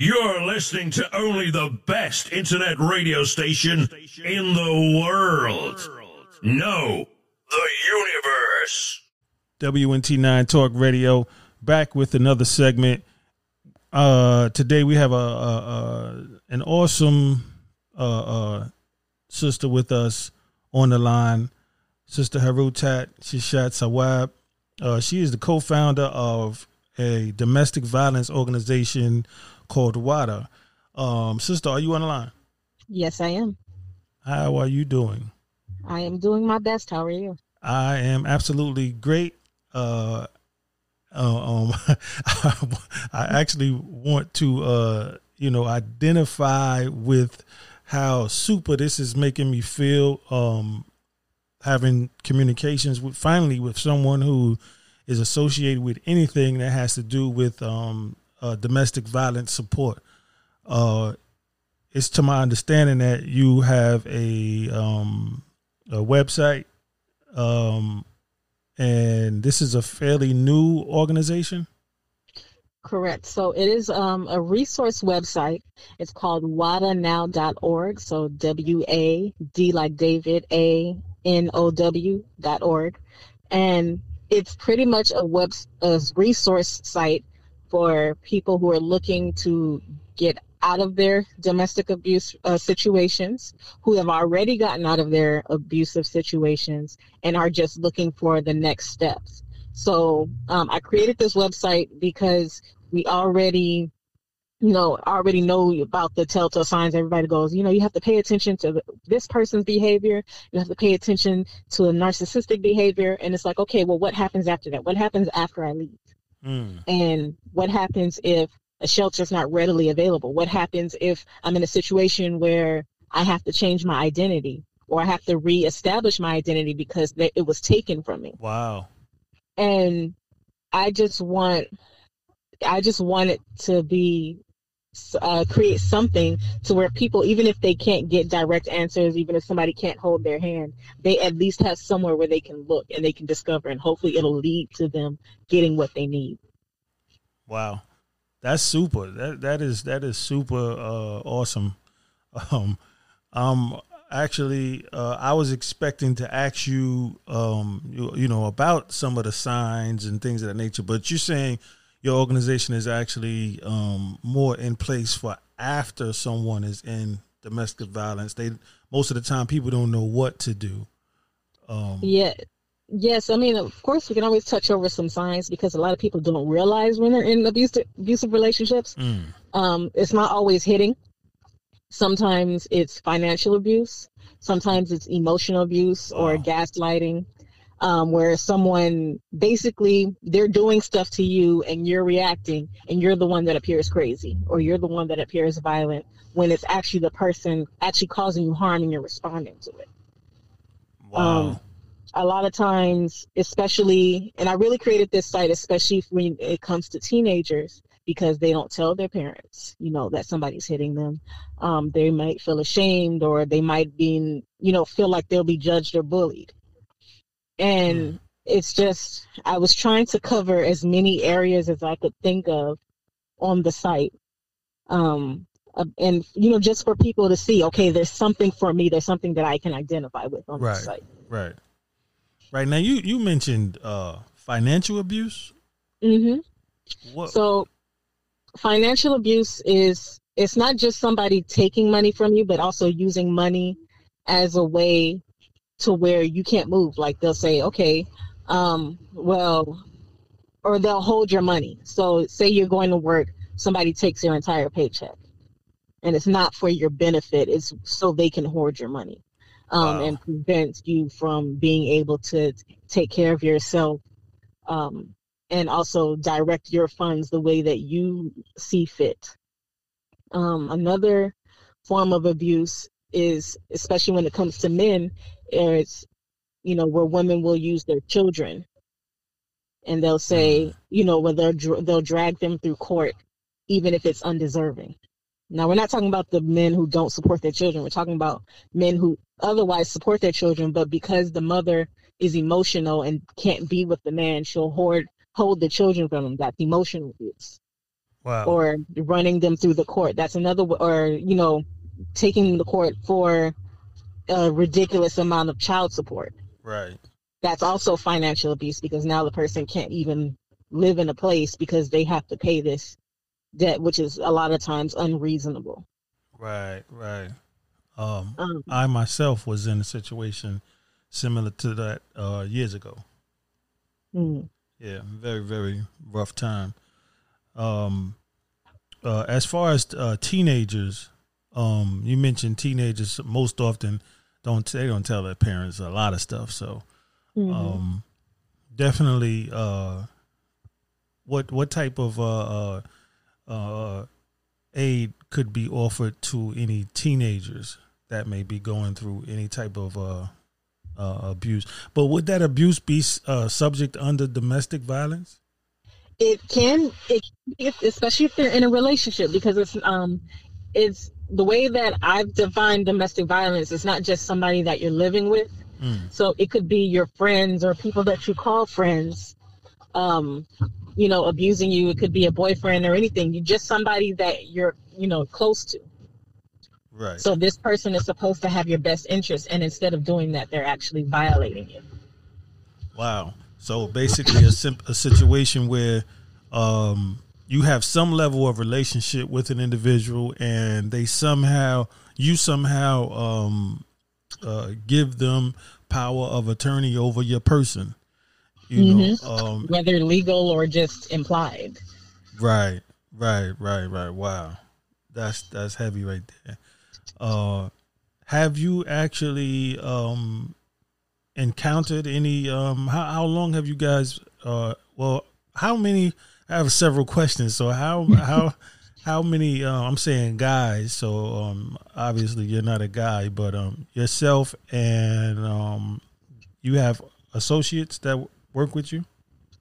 You're listening to only the best internet radio station in the world. No, the universe. WNT9 Talk Radio back with another segment. Uh, today we have a, a, a an awesome uh, uh, sister with us on the line, Sister Harutat Shishat Sawab. Uh, she is the co-founder of a domestic violence organization called WADA. Um, sister, are you on the line? Yes, I am. How are you doing? I am doing my best. How are you? I am absolutely great. Uh, uh, um, I actually want to, uh, you know, identify with how super this is making me feel. Um, having communications with finally with someone who is associated with anything that has to do with um, uh, domestic violence support. Uh, it's to my understanding that you have a um, a website, um, and this is a fairly new organization. Correct. So it is um, a resource website. It's called wadanow.org. So W A D like David A N O W dot org, and it's pretty much a web a resource site for people who are looking to get out of their domestic abuse uh, situations, who have already gotten out of their abusive situations, and are just looking for the next steps. So um, I created this website because we already, you know, already know about the telltale signs. Everybody goes, you know, you have to pay attention to this person's behavior. You have to pay attention to a narcissistic behavior, and it's like, okay, well, what happens after that? What happens after I leave? Mm. And what happens if a shelter is not readily available? What happens if I'm in a situation where I have to change my identity or I have to reestablish my identity because it was taken from me? Wow. And I just want, I just want it to be uh, create something to where people, even if they can't get direct answers, even if somebody can't hold their hand, they at least have somewhere where they can look and they can discover, and hopefully it'll lead to them getting what they need. Wow, that's super. That that is that is super uh, awesome. Um, um, actually, uh, I was expecting to ask you, um, you, you know, about some of the signs and things of that nature, but you're saying your organization is actually um, more in place for after someone is in domestic violence. They most of the time people don't know what to do. Um, yeah. Yes, I mean, of course, we can always touch over some signs because a lot of people don't realize when they're in abusive abusive relationships. Mm. Um, it's not always hitting. Sometimes it's financial abuse. Sometimes it's emotional abuse or gaslighting um, where someone basically they're doing stuff to you and you're reacting and you're the one that appears crazy or you're the one that appears violent when it's actually the person actually causing you harm and you're responding to it. Wow. Um, a lot of times, especially, and I really created this site, especially when it comes to teenagers, because they don't tell their parents, you know, that somebody's hitting them. Um, they might feel ashamed or they might be, you know, feel like they'll be judged or bullied and mm. it's just I was trying to cover as many areas as I could think of on the site. Um, uh, and you know, just for people to see, okay, there's something for me. There's something that I can identify with on right, the site. Right. Right. Now, you you mentioned uh, financial abuse. Mm-hmm. What? So, financial abuse is it's not just somebody taking money from you, but also using money as a way to where you can't move. Like they'll say, okay, um, well, or they'll hold your money. So say you're going to work, somebody takes your entire paycheck, and it's not for your benefit. It's so they can hoard your money, um, wow. and prevent you from being able to take care of yourself. Um, and also direct your funds the way that you see fit. Um, another form of abuse is, especially when it comes to men, it's you know where women will use their children and they'll say mm. you know where they'll they'll drag them through court even if it's undeserving now we're not talking about the men who don't support their children we're talking about men who otherwise support their children but because the mother is emotional and can't be with the man she'll hoard hold the children from him that's emotional abuse wow. or running them through the court. That's another, or you know, taking the court for a ridiculous amount of child support. Right. That's also financial abuse because now the person can't even live in a place because they have to pay this debt, which is a lot of times unreasonable. Right, right. Um, Um, I myself was in a situation similar to that uh, years ago. mm, Yeah, very very rough time. Um, uh, as far as uh, teenagers, um, you mentioned teenagers most often don't they don't tell their parents a lot of stuff. So mhm. um, definitely, uh, what what type of uh, uh, uh, aid could be offered to any teenagers that may be going through any type of uh, uh, abuse? But would that abuse be uh, subject under domestic violence? it can it especially if they're in a relationship because it's um it's the way that I've defined domestic violence is not just somebody that you're living with Mm. so it could be your friends or people that you call friends um you know abusing you it could be a boyfriend or anything you just somebody that you're you know close to Right. so this person is supposed to have your best interest and instead of doing that they're actually violating you Wow. So basically, a, sim- a situation where um, you have some level of relationship with an individual, and they somehow, you somehow um, uh, give them power of attorney over your person. You know, um, whether legal or just implied right, right, right, right. Wow, that's that's heavy right there. Uh, have you actually um, encountered any um how, how long have you guys uh well how many i have several questions so how how how many uh, i'm saying guys so um obviously you're not a guy but um yourself and um you have associates that work with you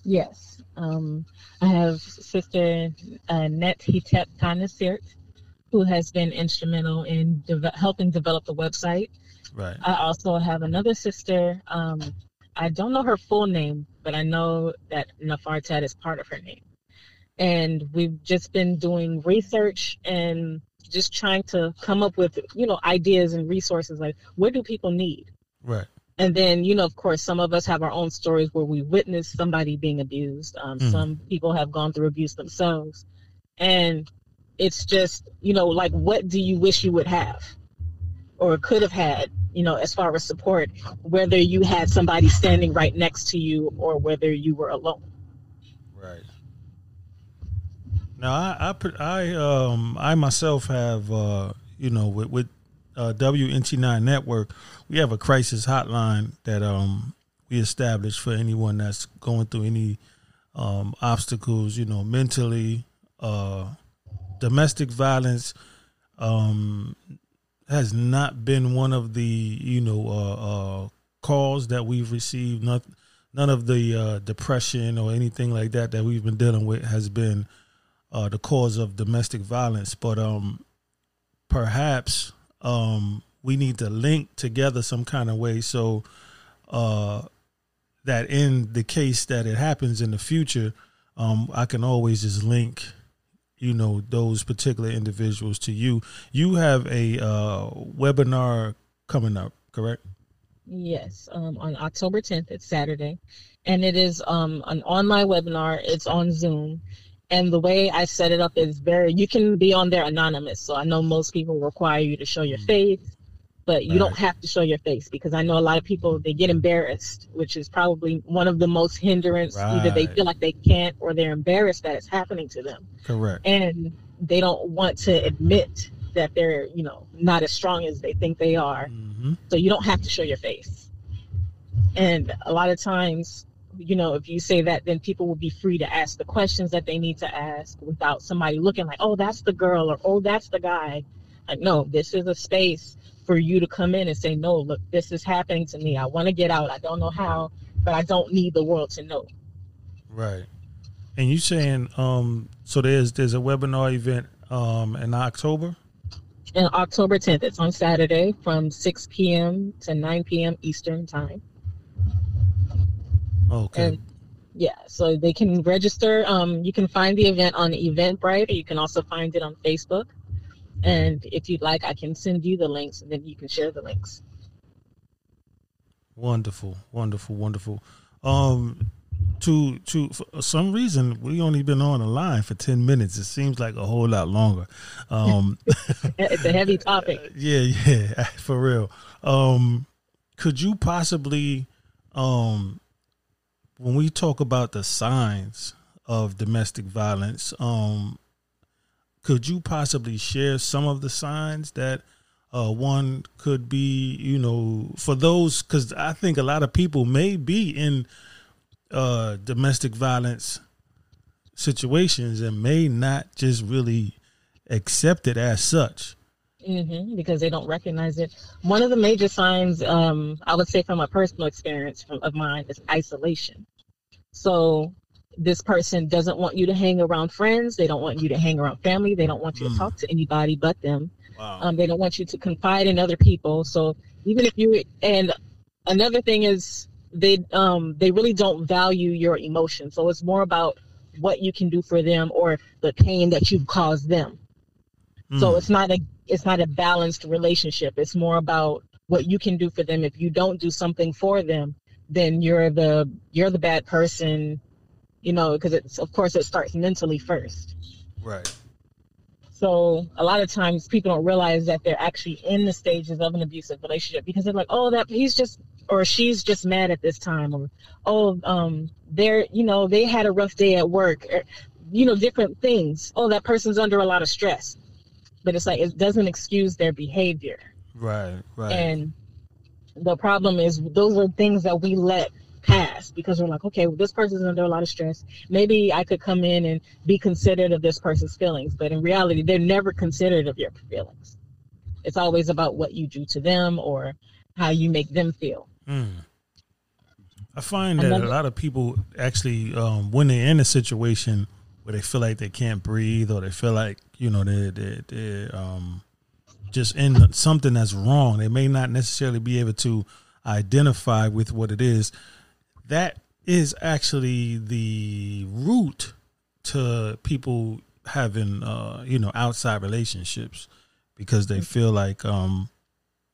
Yes. Um, I have Sister uh, Net Hitep Tanasirt, who has been instrumental in deve- helping develop the website. right I also have another sister. Um, I don't know her full name, but I know that Nafartat is part of her name. And we've just been doing research and just trying to come up with, you know, ideas and resources like what do people need? right and then you know of course some of us have our own stories where we witnessed somebody being abused um, Mhm. some people have gone through abuse themselves and it's just you know like what do you wish you would have or could have had you know as far as support whether you had somebody standing right next to you or whether you were alone Right. Now I I I um I myself have uh you know with with uh, WNT9 network we have a crisis hotline that um we established for anyone that's going through any um obstacles you know mentally uh domestic violence um has not been one of the you know uh, uh calls that we've received. Not none of the uh, depression or anything like that that we've been dealing with has been uh, the cause of domestic violence. But um, perhaps um, we need to link together some kind of way so uh, that in the case that it happens in the future, um, I can always just link, you know, those particular individuals to you. You have a uh, webinar coming up, correct? Yes, um, on October 10th, it's Saturday, and it is um, an online webinar. It's on Zoom, and the way I set it up is very. You can be on there anonymous, so I know most people require you to show your face, but you don't have to show your face because I know a lot of people they get embarrassed, which is probably one of the most hindrance. Either they feel like they can't, or they're embarrassed that it's happening to them, Correct. and they don't want to admit that they're you know not as strong as they think they are hmm so you don't have to show your face and a lot of times you know if you say that then people will be free to ask the questions that they need to ask without somebody looking like oh that's the girl or oh that's the guy. Like no this is a space for you to come in and say no look this is happening to me. I want to get out. I don't know how but i don't need the world to know. Right. And you saying um so there's there's a webinar event um in October? In october 10th it's on saturday from 6 p.m to 9 p.m eastern time Okay. And- Yeah, so they can register. Um, you can find the event on Eventbrite, or you can also find it on Facebook. And if you'd like, I can send you the links, and then you can share the links. Wonderful, wonderful, wonderful. Um, to to for some reason we only been on the line for 10 minutes it seems like a whole lot longer um it's a heavy topic yeah yeah for real um could you possibly um when we talk about the signs of domestic violence um could you possibly share some of the signs that uh, one could be, you know, for those, because I think a lot of people may be in uh, domestic violence situations and may not just really accept it as such. Mm-hmm, because they don't recognize it. One of the major signs, um, I would say from a personal experience from, of mine, is isolation. So this person doesn't want you to hang around friends. They don't want you to hang around family. They don't want you mm. to talk to anybody but them. Wow. Um, they don't want you to confide in other people. So even if you and another thing is they um they really don't value your emotions. So it's more about what you can do for them or the pain that you've caused them. Mm. So it's not a it's not a balanced relationship. It's more about what you can do for them. If you don't do something for them, then you're the you're the bad person, you know, because it's of course it starts mentally first. Right. So a lot of times people don't realize that they're actually in the stages of an abusive relationship because they're like, oh, that he's just or she's just mad at this time, or oh, um, they're you know they had a rough day at work, or, you know different things. Oh, that person's under a lot of stress, but it's like it doesn't excuse their behavior. Right, right. And the problem is those are things that we let pass because we're like, okay, well, this person's under a lot of stress. Maybe I could come in and be considerate of this person's feelings, but in reality, they're never considerate of your feelings. It's always about what you do to them or how you make them feel. Mm. I find that a lot of people actually, um, when they're in a situation where they feel like they can't breathe or they feel like you know they they they um just in something that's wrong, they may not necessarily be able to identify with what it is. That is actually the root to people having uh you know outside relationships because they feel like um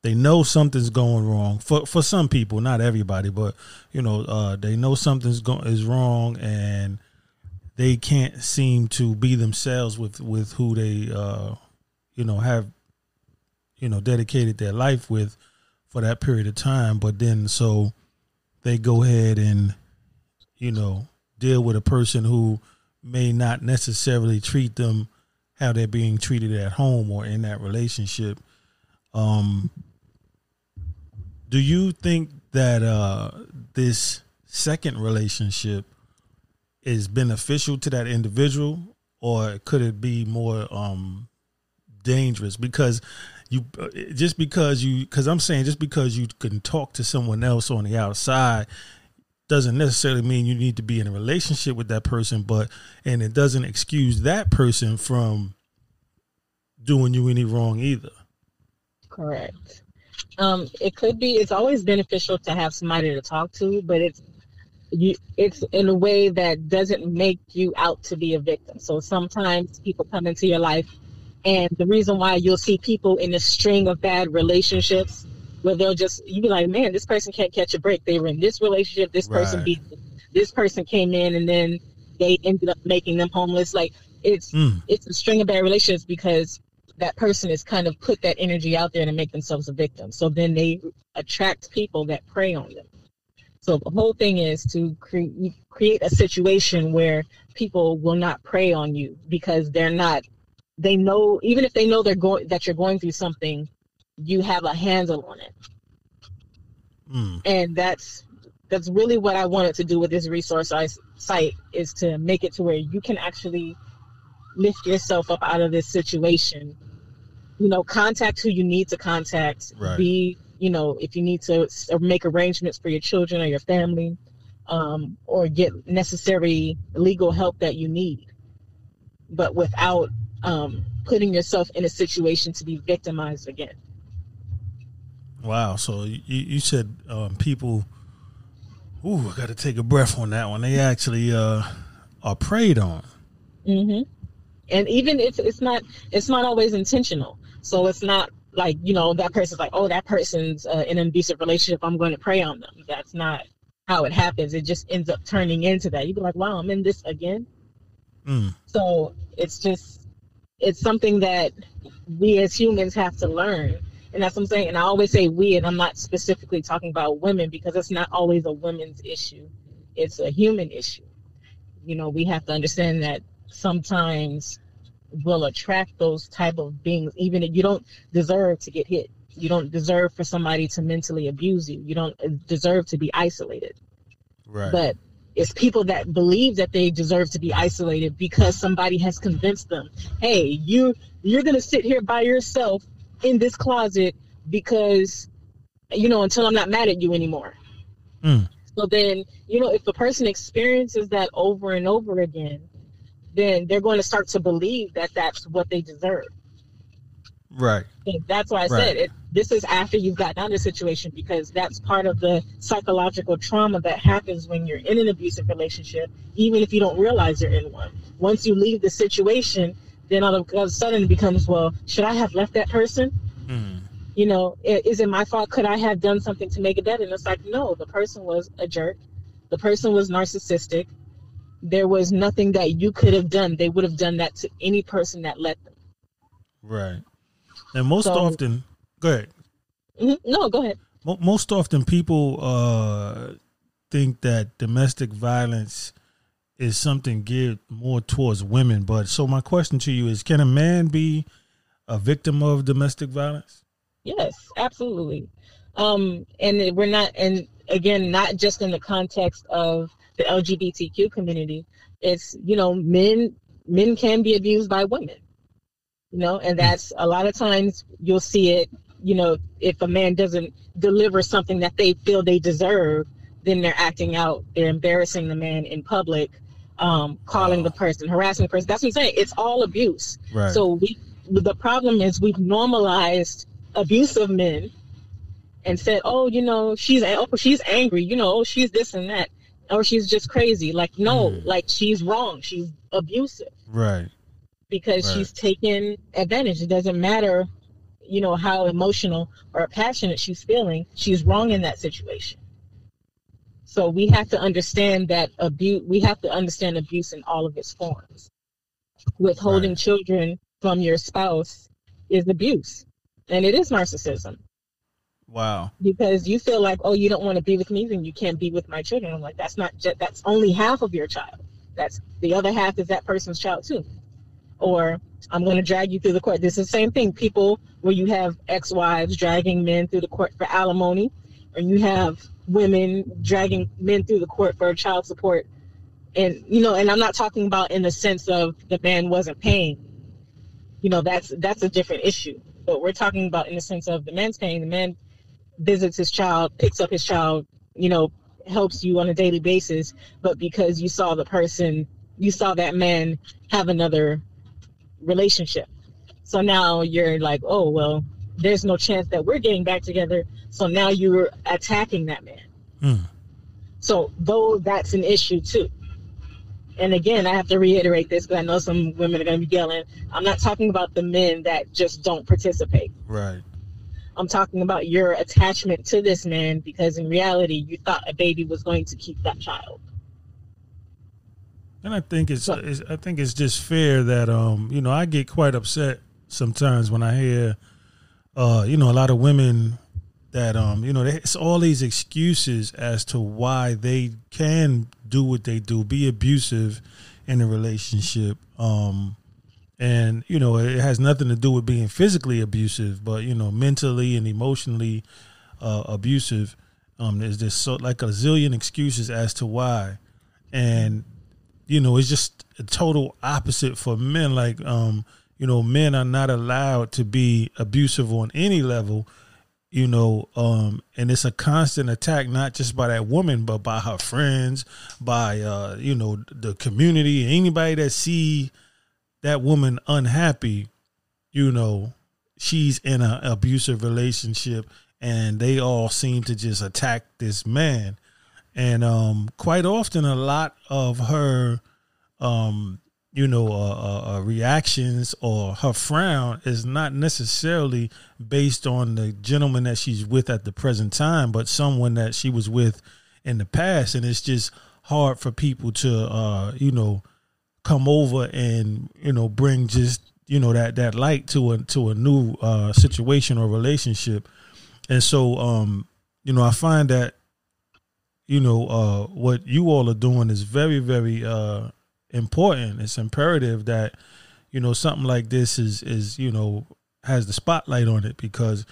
they know something's going wrong for for some people not everybody but you know uh they know something's going is wrong and they can't seem to be themselves with with who they uh you know have you know dedicated their life with for that period of time. But then so they go ahead and you know deal with a person who may not necessarily treat them how they're being treated at home or in that relationship. Um do you think that uh this second relationship is beneficial to that individual or could it be more um dangerous? Because you just because you because I'm saying just because you can talk to someone else on the outside doesn't necessarily mean you need to be in a relationship with that person, but and it doesn't excuse that person from doing you any wrong either. Correct. Um, it could be. It's always beneficial to have somebody to talk to, but it's you. It's in a way that doesn't make you out to be a victim. So sometimes people come into your life and the reason why you'll see people in a string of bad relationships where they'll just you be like, man, this person can't catch a break. They were in this relationship, this person right. beat this person came in and then they ended up making them homeless. Like it's mm. it's a string of bad relationships because that person has kind of put that energy out there to make themselves a victim. So then they attract people that prey on them. So the whole thing is to cre- create a situation where people will not prey on you because they're not they know even if they know they're going that you're going through something you have a handle on it mm. and that's that's really what i wanted to do with this resource site is to make it to where you can actually lift yourself up out of this situation you know contact who you need to contact right. be you know if you need to make arrangements for your children or your family um, or get necessary legal help that you need but without um, putting yourself in a situation to be victimized again. Wow. So you, you said um, people Ooh, I got to take a breath on that one. They actually uh, are preyed on. Mm-hmm. And even if it's not, it's not always intentional. So it's not like you know that person's like, oh, that person's uh, in an abusive relationship. I'm going to prey on them. That's not how it happens. It just ends up turning into that. You'd be like, wow, I'm in this again. Mm. So it's just, it's something that we as humans have to learn. And that's what I'm saying. And I always say we, and I'm not specifically talking about women because it's not always a women's issue. It's a human issue. You know, we have to understand that sometimes will attract those type of beings even if you don't deserve to get hit you don't deserve for somebody to mentally abuse you you don't deserve to be isolated right but it's people that believe that they deserve to be isolated because somebody has convinced them hey you you're going to sit here by yourself in this closet because you know until i'm not mad at you anymore mm. so then you know if a person experiences that over and over again then they're going to start to believe that that's what they deserve. Right. And that's why I right. said it. This is after you've gotten out of the situation because that's part of the psychological trauma that happens when you're in an abusive relationship, even if you don't realize you're in one. Once you leave the situation, then all of a sudden it becomes, well, should I have left that person? Mm. You know, is it my fault? Could I have done something to make it better? And it's like, no, the person was a jerk. The person was narcissistic there was nothing that you could have done. They would have done that to any person that let them. Right. And most so, often, go ahead. Mm-hmm. No, go ahead. Most often, people uh, think that domestic violence is something geared more towards women. But so, my question to you is: Can a man be a victim of domestic violence? Yes, absolutely. Um, and we're not, and again, not just in the context of the LGBTQ community, it's you know men men can be abused by women, you know, and that's a lot of times you'll see it. You know, if a man doesn't deliver something that they feel they deserve, then they're acting out. They're embarrassing the man in public, um, calling the person, harassing the person. That's what I'm saying. It's all abuse. Right. So we the problem is we've normalized abusive men and said, "Oh, you know, she's oh, she's angry. You know, oh, she's this and that." or she's just crazy. Like, no, mm. like she's wrong. She's abusive. Right. Because right. she's taken advantage. It doesn't matter, you know, how emotional or passionate she's feeling. She's wrong in that situation. So we have to understand that abuse. We have to understand abuse in all of its forms. Withholding right. children from your spouse is abuse, and it is narcissism. Wow. Because you feel like, oh, you don't want to be with me, then you can't be with my children. I'm like, that's not just, that's only half of your child. That's the other half is that person's child too. Or I'm going to drag you through the court. This is the same thing. People where you have ex-wives dragging men through the court for alimony, or you have women dragging men through the court for child support. And you know, and I'm not talking about in the sense of the man wasn't paying. You know, that's that's a different issue. But we're talking about in the sense of the man's paying. The man visits his child, picks up his child, you know, helps you on a daily basis, but because you saw the person, you saw that man have another relationship. So now you're like, oh, well, there's no chance that we're getting back together. So now you're attacking that man. Mm. So, though that's an issue too. And again, I have to reiterate this because I know some women are going to be yelling. I'm not talking about the men that just don't participate. Right. I'm talking about your attachment to this man because in reality, you thought a baby was going to keep that child. And I think it's, it's, I think it's just fair that um you know I get quite upset sometimes when I hear uh you know a lot of women that um you know it's all these excuses as to why they can do what they do be abusive in a relationship um and you know it has nothing to do with being physically abusive but you know mentally and emotionally uh, abusive um there's just so like a zillion excuses as to why. And you know it's just a total opposite for men like um you know men are not allowed to be abusive on any level you know um and it's a constant attack not just by that woman but by her friends by uh you know the community anybody that see that woman unhappy, you know, she's in an abusive relationship and they all seem to just attack this man. And um, quite often a lot of her, um, you know, uh, uh, uh, reactions or her frown is not necessarily based on the gentleman that she's with at the present time, but someone that she was with in the past, and it's just hard for people to, uh, you know, come over and you know bring just you know that that light to a to a new uh, situation or relationship, and so um, you know I find that you know uh, what you all are doing is very very uh, important. It's imperative that you know something like this is is you know has the spotlight on it because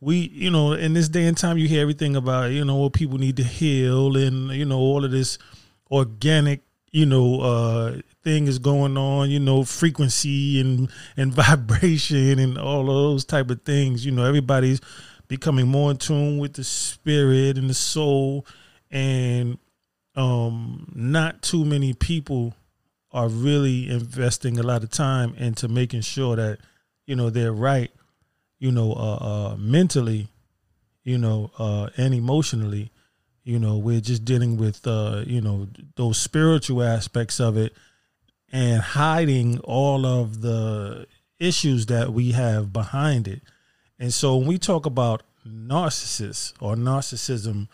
we you know in this day and time you hear everything about you know what people need to heal and you know all of this organic you know uh thing is going on you know frequency and and vibration and all those type of things you know everybody's becoming more in tune with the spirit and the soul and um not too many people are really investing a lot of time into making sure that you know they're right you know uh, uh mentally you know uh and emotionally you know we're just dealing with uh you know those spiritual aspects of it and hiding all of the issues that we have behind it. And so when we talk about narcissists or narcissism,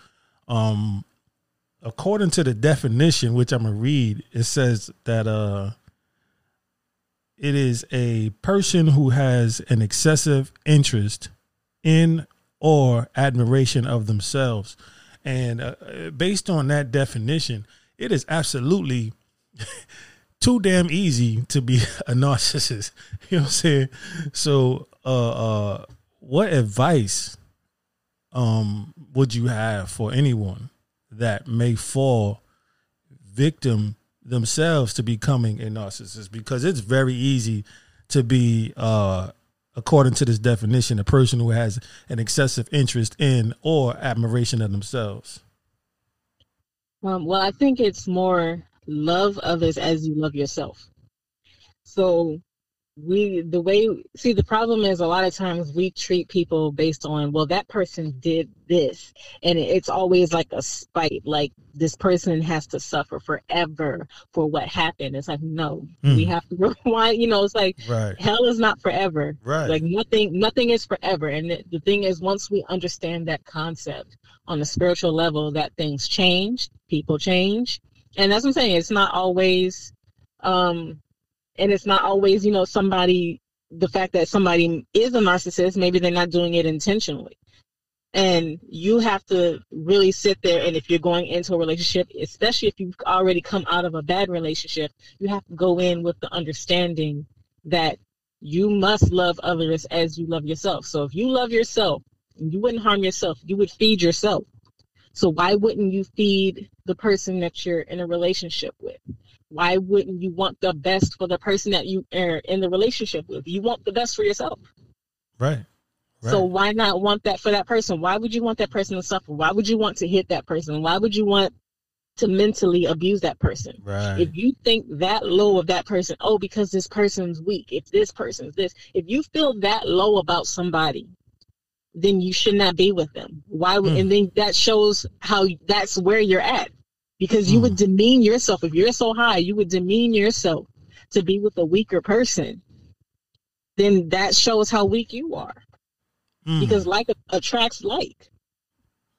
um, according to the definition, which I'm gonna read, it says that uh, it is a person who has an excessive interest in or admiration of themselves. And uh, based on that definition, it is absolutely too damn easy to be a narcissist. You know what I'm saying? So, uh, uh, what advice um would you have for anyone that may fall victim themselves to becoming a narcissist? Because it's very easy to be, uh, according to this definition, a person who has an excessive interest in or admiration of themselves. Um, well, I think it's more love others as you love yourself. So we the way see the problem is a lot of times we treat people based on well that person did this and it's always like a spite like this person has to suffer forever for what happened it's like no mm. we have to rewind you know it's like right. hell is not forever right like nothing nothing is forever and the, the thing is once we understand that concept on the spiritual level that things change people change and that's what I'm saying. It's not always, um, and it's not always, you know, somebody. The fact that somebody is a narcissist, maybe they're not doing it intentionally, and you have to really sit there. And if you're going into a relationship, especially if you've already come out of a bad relationship, you have to go in with the understanding that you must love others as you love yourself. So if you love yourself, you wouldn't harm yourself. You would feed yourself. So why wouldn't you feed the person that you're in a relationship with? Why wouldn't you want the best for the person that you are in the relationship with? You want the best for yourself. Right. Right. So why not want that for that person? Why would you want that person to suffer? Why would you want to hit that person? Why would you want to mentally abuse that person? Right. If you think that low of that person, oh, because this person's weak, if this person's this, if you feel that low about somebody, then you should not be with them. Why? Mm. And then that shows how that's where you're at because you mm. would demean yourself. If you're so high, you would demean yourself to be with a weaker person. Then that shows how weak you are mm. because like attracts like.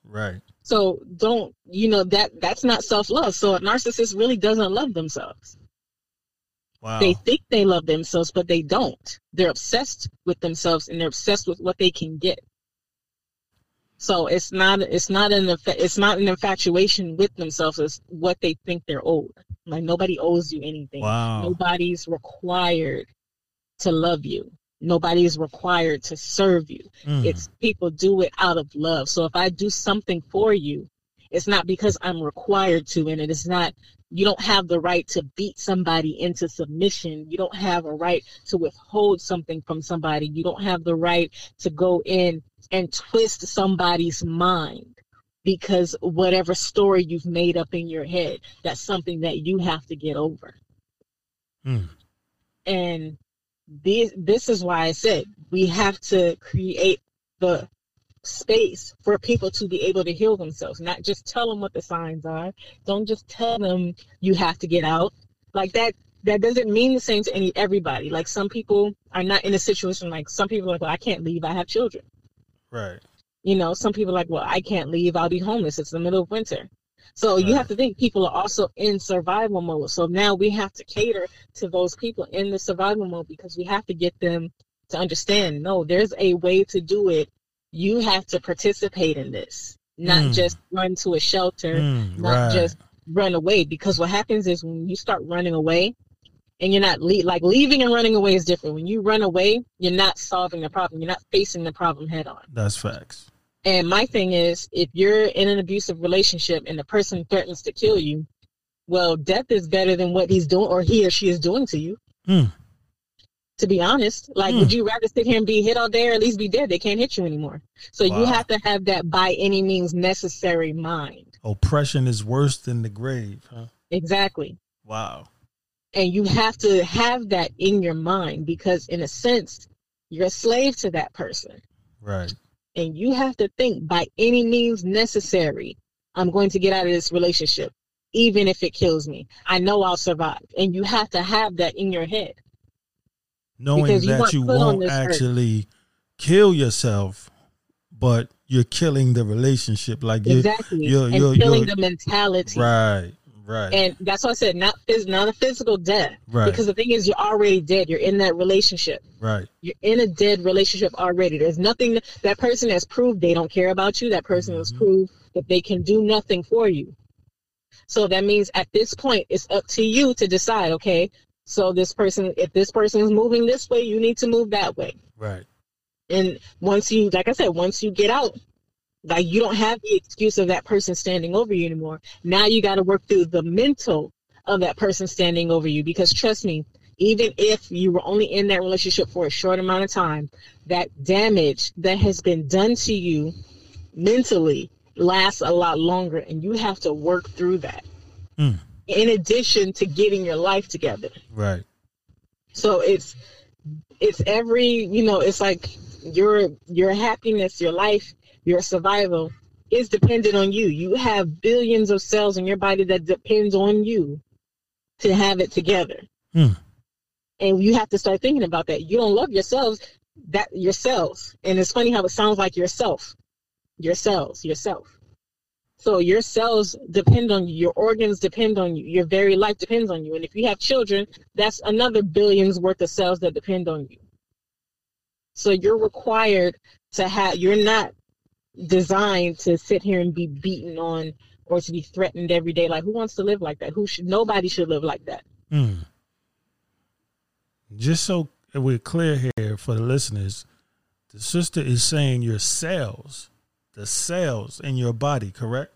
Right. So don't, you know, that that's not self love. So a narcissist really doesn't love themselves. Wow. They think they love themselves, but they don't. They're obsessed with themselves and they're obsessed with what they can get. So it's not it's not an it's not an infatuation with themselves. It's what they think they're owed. Like nobody owes you anything. Wow. Nobody's required to love you. Nobody's required to serve you. Mm. It's people do it out of love. So if I do something for you, it's not because I'm required to, and it is not you don't have the right to beat somebody into submission. You don't have a right to withhold something from somebody. You don't have the right to go in and twist somebody's mind because whatever story you've made up in your head, that's something that you have to get over. Hmm. And this, this is why I said we have to create the space for people to be able to heal themselves, not just tell them what the signs are. Don't just tell them you have to get out. Like that that doesn't mean the same to any everybody. Like some people are not in a situation like some people are like, well, I can't leave, I have children. Right. You know, some people like, well, I can't leave, I'll be homeless. It's the middle of winter. So right. you have to think people are also in survival mode. So now we have to cater to those people in the survival mode because we have to get them to understand no, there's a way to do it. You have to participate in this, not mm. just run to a shelter, mm, not right. just run away. Because what happens is when you start running away, and you're not le- like leaving and running away is different. When you run away, you're not solving the problem. You're not facing the problem head on. That's facts. And my thing is, if you're in an abusive relationship and the person threatens to kill you, well, death is better than what he's doing or he or she is doing to you. Mm to be honest. Like, mm. would you rather sit here and be hit all day or at least be dead? They can't hit you anymore. So wow. you have to have that by any means necessary mind. Oppression is worse than the grave, huh? Exactly. Wow. And you have to have that in your mind because, in a sense, you're a slave to that person. Right. And you have to think by any means necessary, I'm going to get out of this relationship, even if it kills me. I know I'll survive. And you have to have that in your head knowing that you won't actually earth. kill yourself, but you're killing the relationship. Like you're, exactly, you're, and you're, killing the mentality. Right, right. And that's why I said not phys- not a physical death. Right. Because the thing is, you're already dead. You're in that relationship. Right. You're in a dead relationship already. There's nothing that person has proved they don't care about you. That person mm-hmm. has proved that they can do nothing for you. So that means at this point, it's up to you to decide, okay, so this person, if this person is moving this way, you need to move that way. Right. And once you, like I said, once you get out, like you don't have the excuse of that person standing over you anymore. Now you got to work through the mental of that person standing over you because trust me, even if you were only in that relationship for a short amount of time, that damage that has been done to you mentally lasts a lot longer and you have to work through that. Mm in addition to getting your life together. Right. So it's it's every you know it's like your your happiness, your life, your survival is dependent on you. You have billions of cells in your body that depends on you to have it together. Hmm. And you have to start thinking about that. You don't love yourselves, that yourselves. And it's funny how it sounds like yourself. Yourselves, yourself. So your cells depend on you, your organs depend on you, your very life depends on you. And if you have children, that's another billions worth of cells that depend on you. So you're required to have, you're not designed to sit here and be beaten on or to be threatened every day. Like who wants to live like that? Who should, nobody should live like that. Mm. Just so we're clear here for the listeners, the sister is saying your cells the cells in your body, correct?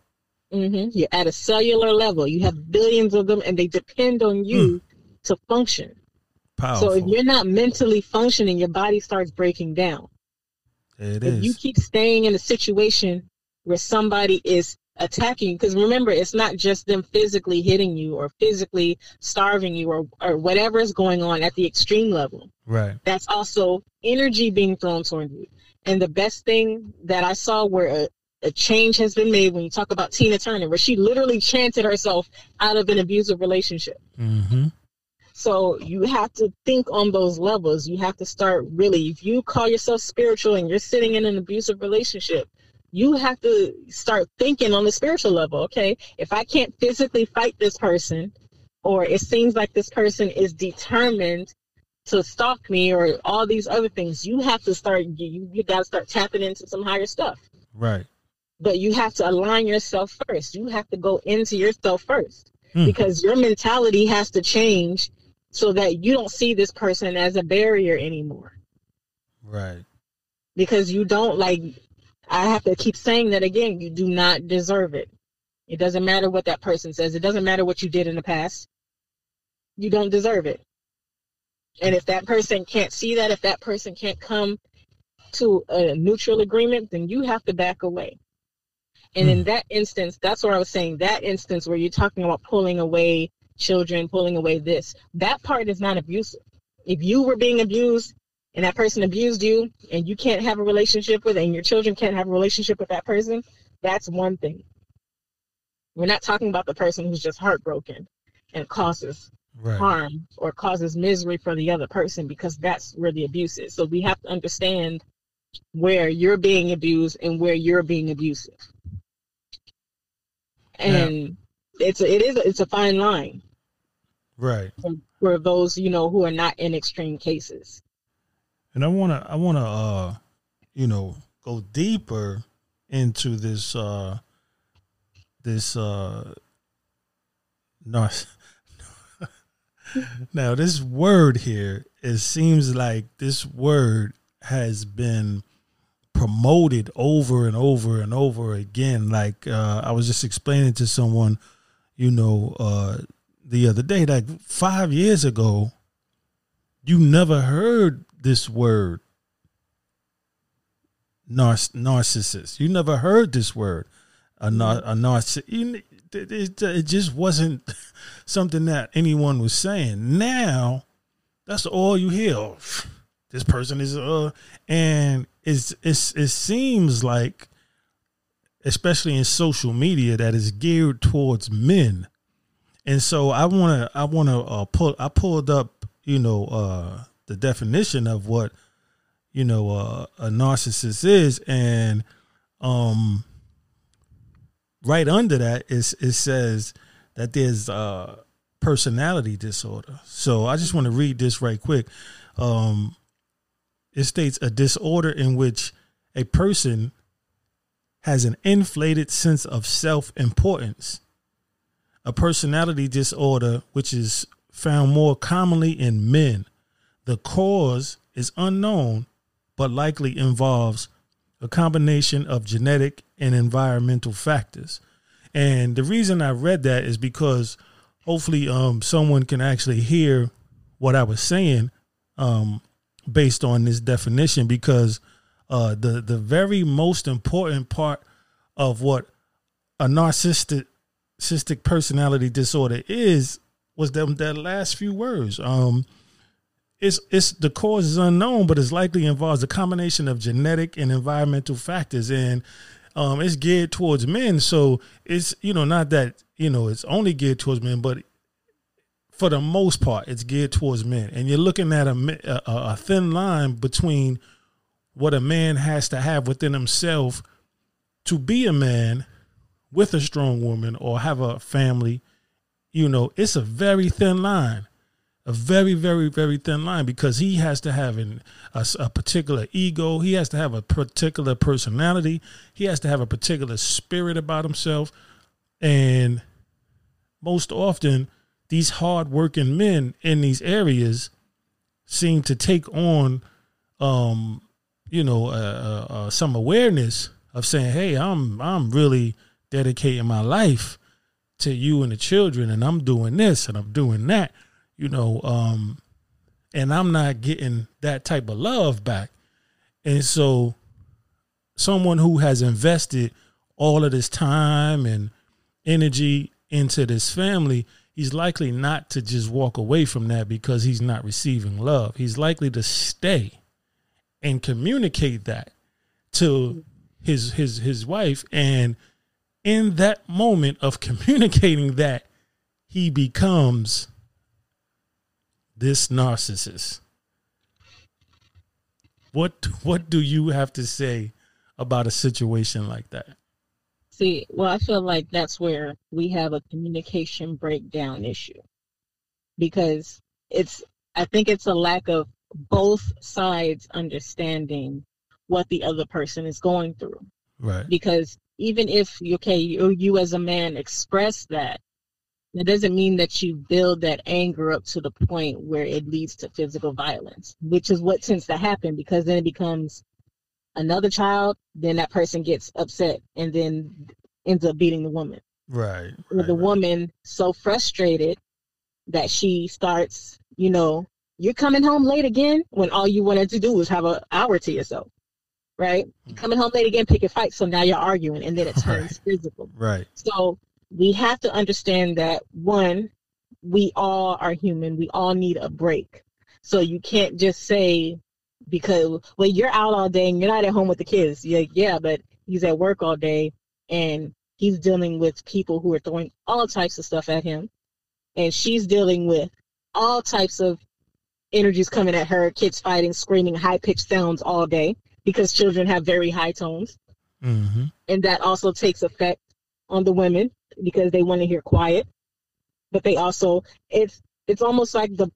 Mm-hmm. You're at a cellular level. You have billions of them, and they depend on you mm. to function. Powerful. So if you're not mentally functioning, your body starts breaking down. It if is. you keep staying in a situation where somebody is attacking, because remember, it's not just them physically hitting you or physically starving you or, or whatever is going on at the extreme level. Right. That's also energy being thrown toward you. And the best thing that I saw where a, a change has been made when you talk about Tina Turner, where she literally chanted herself out of an abusive relationship. Mm-hmm. So you have to think on those levels. You have to start really, if you call yourself spiritual and you're sitting in an abusive relationship, you have to start thinking on the spiritual level. Okay, if I can't physically fight this person, or it seems like this person is determined to stalk me or all these other things. You have to start. You you got to start tapping into some higher stuff. Right. But you have to align yourself first. You have to go into yourself first hmm. because your mentality has to change so that you don't see this person as a barrier anymore. Right. Because you don't like. I have to keep saying that again. You do not deserve it. It doesn't matter what that person says. It doesn't matter what you did in the past. You don't deserve it. And if that person can't see that, if that person can't come to a neutral agreement, then you have to back away. And in hmm. that instance, that's what I was saying. That instance where you're talking about pulling away children, pulling away this, that part is not abusive. If you were being abused, and that person abused you and you can't have a relationship with and your children can't have a relationship with that person, that's one thing. We're not talking about the person who's just heartbroken and causes right. harm or causes misery for the other person because that's where the abuse is. So we have to understand where you're being abused and where you're being abusive. And yeah. it's a, it is a, it's a fine line. Right. For, for those, you know, who are not in extreme cases. And I want to I want to uh you know, go deeper into this uh this uh narciss now, this word here, it seems like this word has been promoted over and over and over again. Like uh, I was just explaining to someone, you know, uh, the other day, like five years ago, you never heard this word, narcissist. You never heard this word, a, nar- a narcissist it, it, just wasn't something that anyone was saying. Now, that's all you hear. This person is uh, and it's it's it seems like, especially in social media, that is geared towards men. And so I want to I want to uh, pull I pulled up you know uh, the definition of what you know uh, a narcissist is and um right under that is it says that there's a personality disorder. So I just want to read this right quick. Um, it states a disorder in which a person has an inflated sense of self importance. A personality disorder, which is found more commonly in men. The cause is unknown, but likely involves a combination of genetic and environmental factors. And the reason I read that is because hopefully um, someone can actually hear what I was saying um, based on this definition because uh, the the very most important part of what a narcissistic narcissistic personality disorder is was them that last few words. Um, it's it's the cause is unknown, but it's likely involves a combination of genetic and environmental factors, and um, it's geared towards men. So it's you know not that you know it's only geared towards men, but for the most part, it's geared towards men. And you're looking at a, a, a thin line between what a man has to have within himself to be a man with a strong woman or have a family. You know, it's a very thin line a very, very, very thin line because he has to have an, a, a, particular ego. He has to have a particular personality. He has to have a particular spirit about himself. And most often, these hardworking men in these areas seem to take on, um, you know, uh, uh, uh, some awareness of saying, "Hey, I'm I'm really dedicating my life to you and the children, and I'm doing this and I'm doing that." You know, um, and I'm not getting that type of love back. And so someone who has invested all of this time and energy into this family, he's likely not to just walk away from that because he's not receiving love. He's likely to stay and communicate that to his his his wife and in that moment of communicating that he becomes this narcissist. What what do you have to say about a situation like that? See, well, I feel like that's where we have a communication breakdown issue. Because it's I think it's a lack of both sides understanding what the other person is going through. Right. Because even if okay, you, you as a man express that, that doesn't mean that you build that anger up to the point where it leads to physical violence, which is what tends to happen because then it becomes another child, then that person gets upset and then ends up beating the woman. Right. With the right. woman so frustrated that she starts, you know, you're coming home late again when all you wanted to do was have an hour to yourself. Right? Mm-hmm. Coming home late again, pick a fight. So now you're arguing and then it turns right. physical. Right. So we have to understand that one, we all are human. We all need a break. So you can't just say because well you're out all day and you're not at home with the kids. You're yeah, but he's at work all day and he's dealing with people who are throwing all types of stuff at him. And she's dealing with all types of energies coming at her, kids fighting, screaming, high pitched sounds all day because children have very high tones. Mm-hmm. And that also takes effect on the women because they want to hear quiet. But they also it's it's almost like the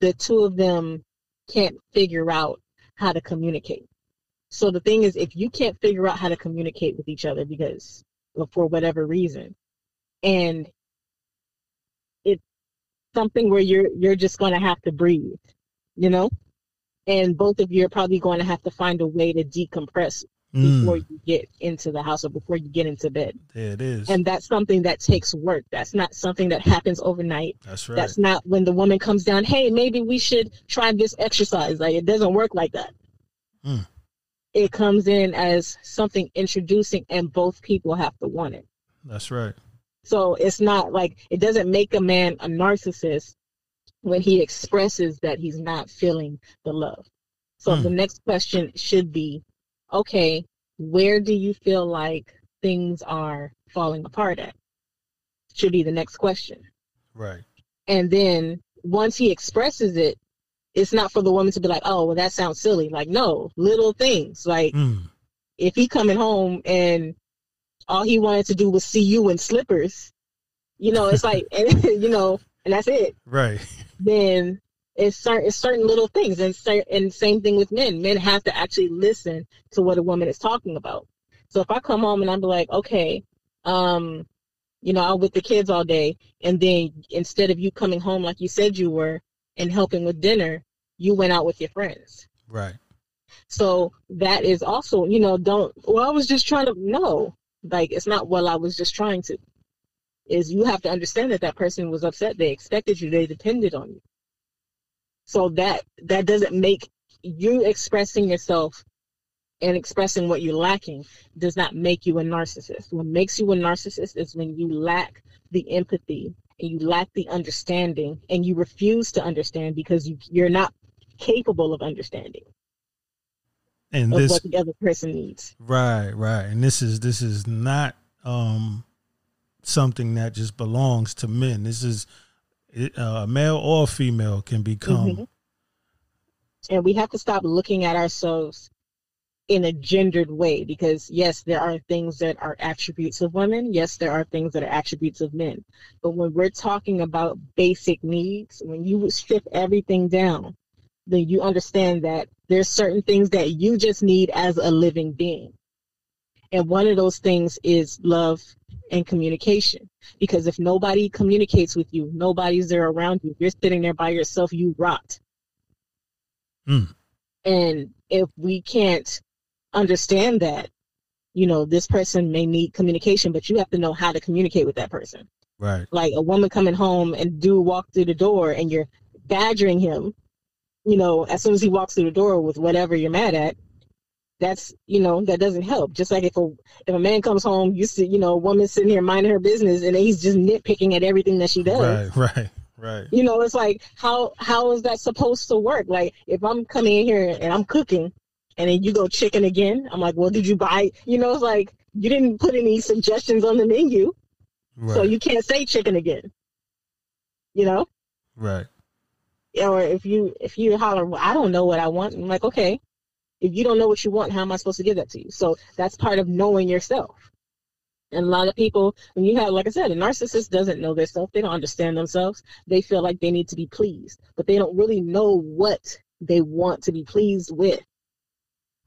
the two of them can't figure out how to communicate. So the thing is, if you can't figure out how to communicate with each other because for whatever reason, and it's something where you're you're just going to have to breathe, you know, and both of you are probably going to have to find a way to decompress mm. before you get into the house or before you get into bed. There it is. And that's something that takes work. That's not something that happens overnight. That's right. That's not when the woman comes down, hey, maybe we should try this exercise. Like it doesn't work like that. Mm. It comes in as something introducing and both people have to want it. That's right. So it's not like it doesn't make a man a narcissist when he expresses that he's not feeling the love. So mm. the next question should be okay, where do you feel like things are falling apart at? Should be the next question. Right. And then once he expresses it, it's not for the woman to be like, oh, well, that sounds silly. Like, no, little things. Like, mm. if he coming home and all he wanted to do was see you in slippers, you know, it's like, and, you know, and that's it. Right. Then it's certain, it's certain little things and, and same thing with men. Men have to actually listen to what a woman is talking about. So if i come home and i'm like okay um you know i'm with the kids all day and then instead of you coming home like you said you were and helping with dinner you went out with your friends. Right. So that is also you know don't well i was just trying to no. Like it's not well i was just trying to. Is you have to understand that that person was upset. They expected you. They depended on you so that that doesn't make you expressing yourself and expressing what you're lacking does not make you a narcissist. What makes you a narcissist is when you lack the empathy and you lack the understanding and you refuse to understand because you, you're not capable of understanding and this what the other person needs. Right, right. And this is this is not um something that just belongs to men. This is uh, male or female can become. Mm-hmm. And we have to stop looking at ourselves in a gendered way because yes, there are things that are attributes of women. Yes, there are things that are attributes of men. But when we're talking about basic needs, when you strip everything down, then you understand that there's certain things that you just need as a living being. And one of those things is love and communication. Because if nobody communicates with you, nobody's there around you, you're sitting there by yourself, you rot. Mm. And if we can't understand that, you know, this person may need communication, but you have to know how to communicate with that person. Right. Like a woman coming home and do walk through the door and you're badgering him, you know, as soon as he walks through the door with whatever you're mad at, that's you know that doesn't help. Just like if a if a man comes home, you see you know a woman sitting here minding her business, and he's just nitpicking at everything that she does. Right, right, right. You know, it's like how how is that supposed to work? Like if I'm coming in here and I'm cooking, and then you go chicken again, I'm like, well, did you buy? You know, it's like you didn't put any suggestions on the menu, right. so you can't say chicken again. You know. Right. Or if you if you holler, well, I don't know what I want. I'm like, okay, if you don't know what you want, how am I supposed to give that to you? So that's part of knowing yourself. And a lot of people, when you have, like I said, a narcissist doesn't know themselves. They don't understand themselves. They feel like they need to be pleased, but they don't really know what they want to be pleased with.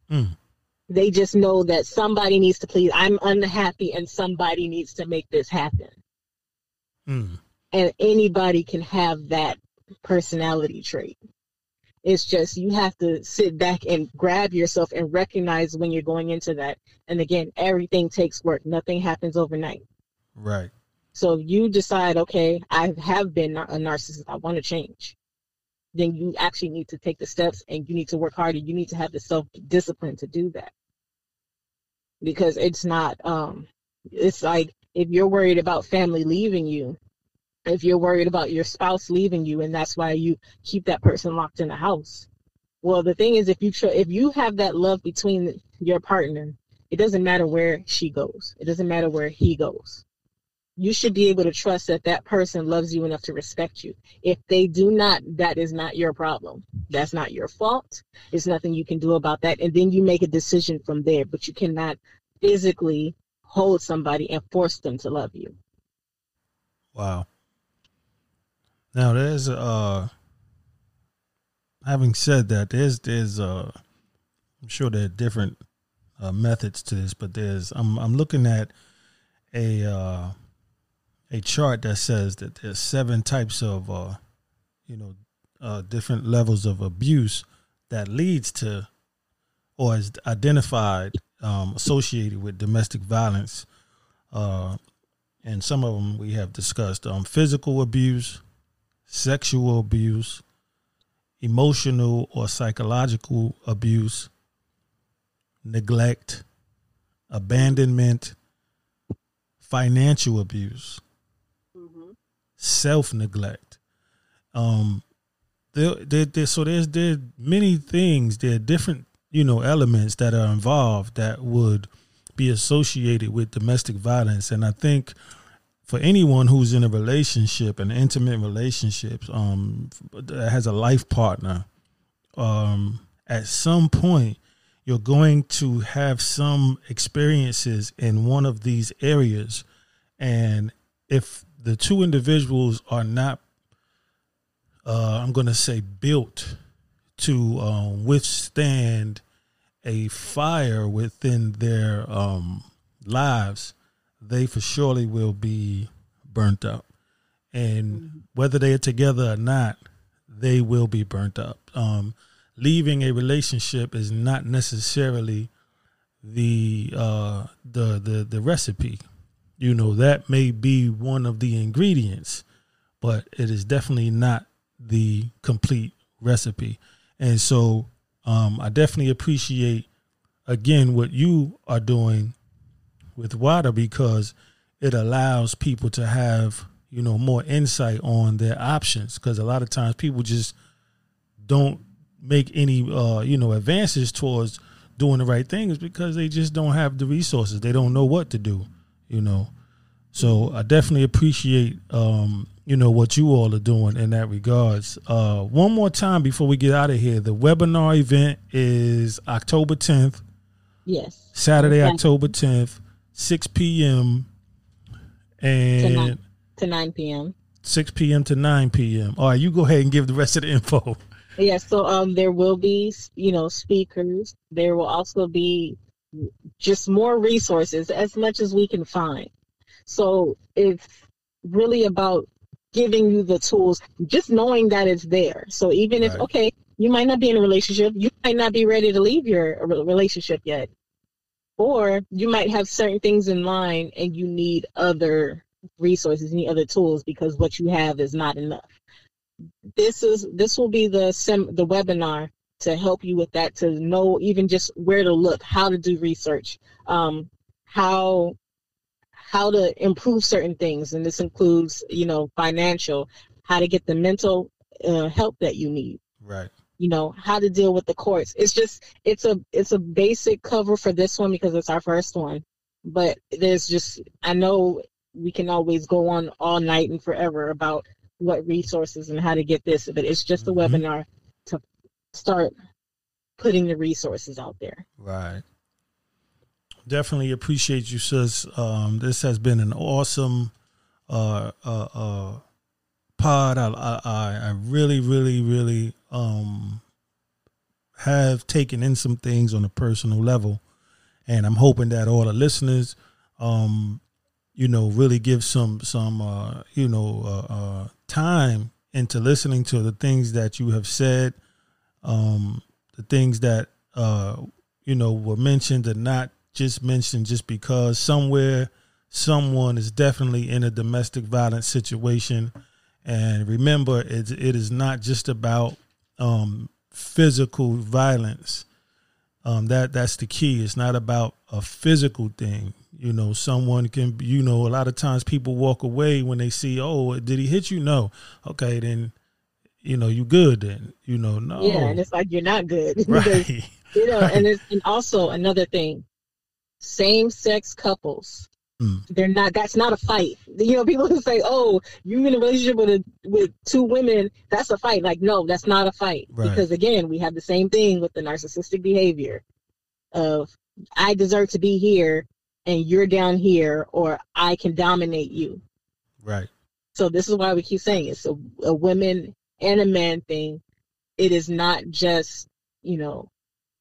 Mm. They just know that somebody needs to please. I'm unhappy and somebody needs to make this happen. Mm. And anybody can have that personality trait. It's just you have to sit back and grab yourself and recognize when you're going into that. And again, everything takes work. Nothing happens overnight. Right. So you decide, okay, I have been a narcissist. I want to change. Then you actually need to take the steps and you need to work harder. You need to have the self discipline to do that. Because it's not, um, it's like if you're worried about family leaving you, if you're worried about your spouse leaving you and that's why you keep that person locked in the house Well, the thing is, if you tr- if you have that love between your partner, it doesn't matter where she goes. It doesn't matter where he goes. You should be able to trust that that person loves you enough to respect you. If they do not, that is not your problem. That's not your fault. There's nothing you can do about that. And then you make a decision from there. But you cannot physically hold somebody and force them to love you. Wow. Now there's uh having said that, there's there's uh I'm sure there are different uh, methods to this, but there's I'm I'm looking at a uh a chart that says that there's seven types of uh you know uh different levels of abuse that leads to or is identified um associated with domestic violence. Uh and some of them we have discussed um physical abuse sexual abuse emotional or psychological abuse, neglect, abandonment, financial abuse, mm-hmm. self neglect. Um, there, there, there, so there's there many things. There are different you know elements that are involved that would be associated with domestic violence, and I think for anyone who's in a relationship, an intimate relationship, um, that has a life partner, um, at some point you're going to have some experiences in one of these areas, and if the two individuals are not, uh, I'm going to say, built to uh, withstand a fire within their um, lives they for surely will be burnt up. And mm-hmm. whether they are together or not, they will be burnt up. Um, leaving a relationship is not necessarily the uh, the the the recipe. You know that may be one of the ingredients, but it is definitely not the complete recipe. And so, um, I definitely appreciate again what you are doing with WADA because it allows people to have you know more insight on their options. Because a lot of times people just don't make any uh, you know advances towards doing the right things because they just don't have the resources. They don't know what to do you know. So i definitely appreciate um, you know what you all are doing in that regards. Uh, one more time before we get out of here. The webinar event is october 10th yes. Saturday october 10th 6 p.m. and to 9, to 9 p.m. 6 p.m. to 9 p.m. All right, you go ahead and give the rest of the info. Yeah, so um, there will be, you know, speakers. There will also be just more resources as much as we can find. So it's really about giving you the tools, just knowing that it's there. So even if, okay, you might not be in a relationship, you might not be ready to leave your relationship yet or you might have certain things in mind and you need other resources, need other tools because what you have is not enough. This is this will be the sem- the webinar to help you with that to know even just where to look, how to do research, um, how how to improve certain things, and this includes you know financial, how to get the mental uh, help that you need. Right you know how to deal with the courts. It's just it's a it's a basic cover for this one because it's our first one. But there's just i know we can always go on all night and forever about what resources and how to get this but it's just a mm-hmm. webinar to start putting the resources out there. Right. Definitely appreciate you sis. Um, this has been an awesome uh, uh, uh, pod I, I i really really really um, have taken in some things on a personal level, and I'm hoping that all the listeners, um, you know, really give some some uh, you know uh, uh, time into listening to the things that you have said, um, the things that uh, you know were mentioned and not just mentioned just because somewhere someone is definitely in a domestic violence situation. And remember, it, it is not just about um, physical violence. Um, that that's the key. It's not about a physical thing. You know, someone can. You know, a lot of times people walk away when they see, oh, did he hit you? No. Okay, then, you know, you good then. You know, no. Yeah, and it's like you're not good. Right. because, you know, and it's, and also another thing, same sex couples. Mm. They're not. That's not a fight. You know, people who say, "Oh, you're in a relationship with a, with two women, that's a fight." Like, no, that's not a fight. Right. Because again, we have the same thing with the narcissistic behavior of I deserve to be here and you're down here, or I can dominate you. Right. So this is why we keep saying it's a, a women and a man thing. It is not just you know,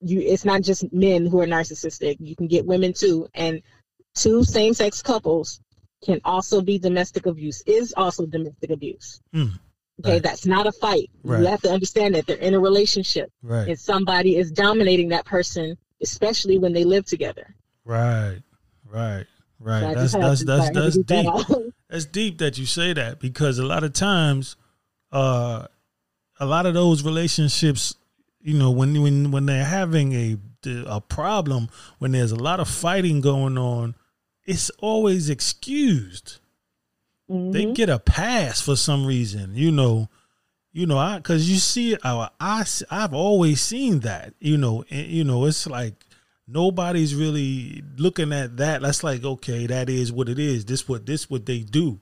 you. It's not just men who are narcissistic. You can get women too, and two same-sex couples can also be domestic abuse. Is also domestic abuse. Mm. Okay, Right. that's not a fight. Right. You have to understand that they're in a relationship, Right. and somebody is dominating that person, especially when they live together. Right. Right. Right. I That's that's that's that's get that deep. That's deep that you say that because a lot of times, uh, a lot of those relationships, you know, when when when they're having a a problem, when there's a lot of fighting going on, it's always excused. They Mhm. get a pass for some reason, you know. You know, I because you see, I, I I've always seen that. You know, and, you know, it's like nobody's really looking at that. That's like, okay, that is what it is. This what this what they do.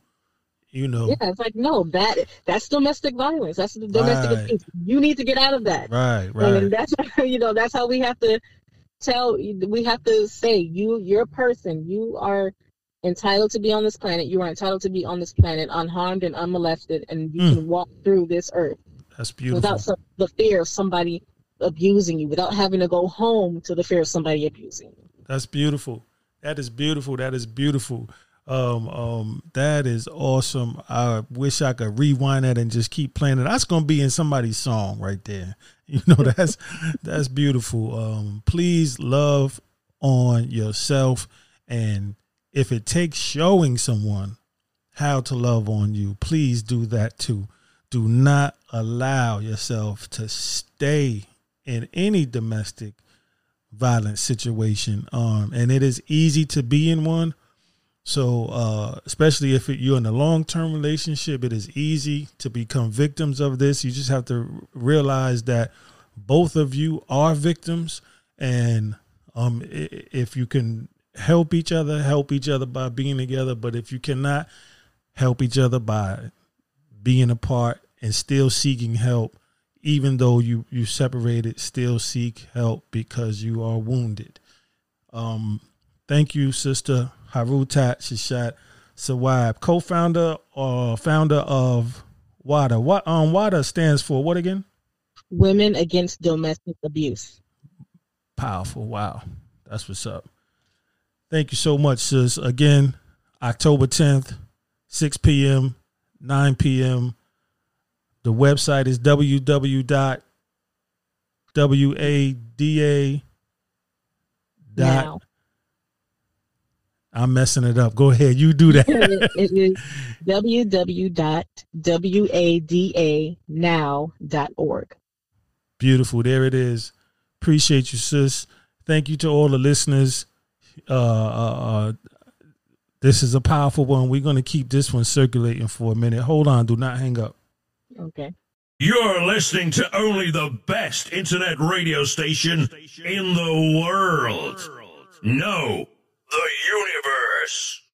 You know, Yeah, it's like no, that that's domestic violence. That's the domestic Right. abuse. You need to get out of that. right, right, And that's you know that's how we have to tell. We have to say you, you're a person. You are entitled to be on this planet. You are entitled to be on this planet unharmed and unmolested, and you Mm. can walk through this earth that's beautiful. without some, the fear of somebody abusing you, without having to go home to the fear of somebody abusing you. That's beautiful. That is beautiful. That is beautiful. Um, um, that is awesome. I wish I could rewind that and just keep playing it. That's gonna be in somebody's song right there. You know, that's that's beautiful. Um, please love on yourself, and if it takes showing someone how to love on you, please do that too. Do not allow yourself to stay in any domestic violent situation. Um, and it is easy to be in one. So, uh, especially if it, you're in a long term relationship, it is easy to become victims of this. You just have to realize that both of you are victims, and um, if you can help each other, help each other by being together. But if you cannot help each other by being apart and still seeking help, even though you you separated, still seek help because you are wounded. Um, thank you, sister Harutat Shishat Sawab, co-founder or founder of WADA. What um WADA stands for what again? Women against domestic abuse. Powerful. Wow. That's what's up. Thank you so much, sis. Again, October 10th, 6 p.m., 9 p.m. The website is www.wada. Dot, Now, I'm messing it up. Go ahead. You do that. it is www.wada.now.org. Beautiful. There it is. Appreciate you, sis. Thank you to all the listeners. Uh, uh, uh, this is a powerful one. We're going to keep this one circulating for a minute. Hold on. Do not hang up. Okay. You're listening to only the best internet radio station in the world. No, the universe.